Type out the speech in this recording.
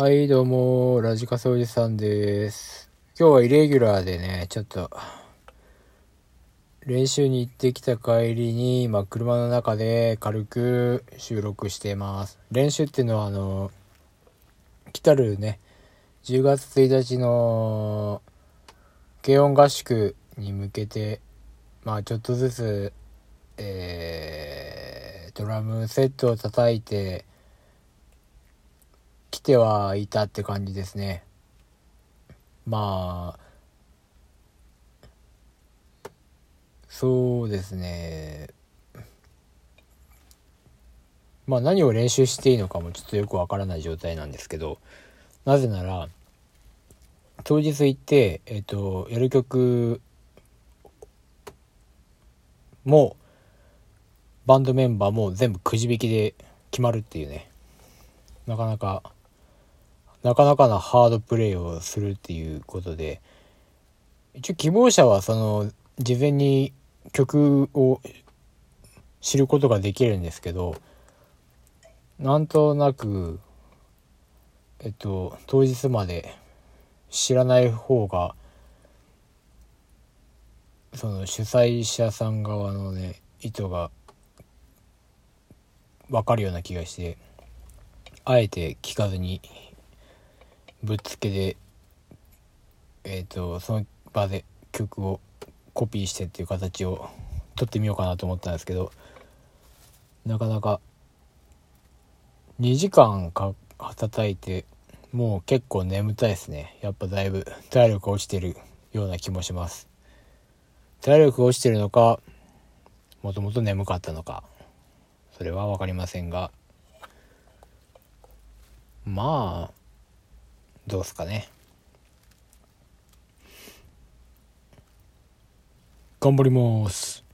はい、どうも、ラジカセおじさんです。今日はイレギュラーでね、ちょっと、練習に行ってきた帰りに、まあ、車の中で軽く収録しています。練習っていうのは、あの、来たるね、10月1日の、軽音合宿に向けて、まあ、ちょっとずつ、えー、ドラムセットを叩いて、来てはいたって感じですね。まあ、そうですね。まあ何を練習していいのかもちょっとよくわからない状態なんですけど、なぜなら、当日行って、えっ、と、やる曲も、バンドメンバーも全部くじ引きで決まるっていうね。なかなか、なかなかなハードプレイをするっていうことで、一応希望者はその、事前に曲を知ることができるんですけど、なんとなく、えっと、当日まで知らない方が、その主催者さん側のね、意図がわかるような気がして、あえて聞かずにぶっつけでえっ、とその場で曲をコピーしてっていう形を取ってみようかなと思ったんですけどなかなか2時間か叩いてもう結構眠たいですね。やっぱだいぶ体力落ちてるような気もします。体力落ちてるのかもともと眠かったのかそれは分かりませんがまあどうすかね。頑張ります。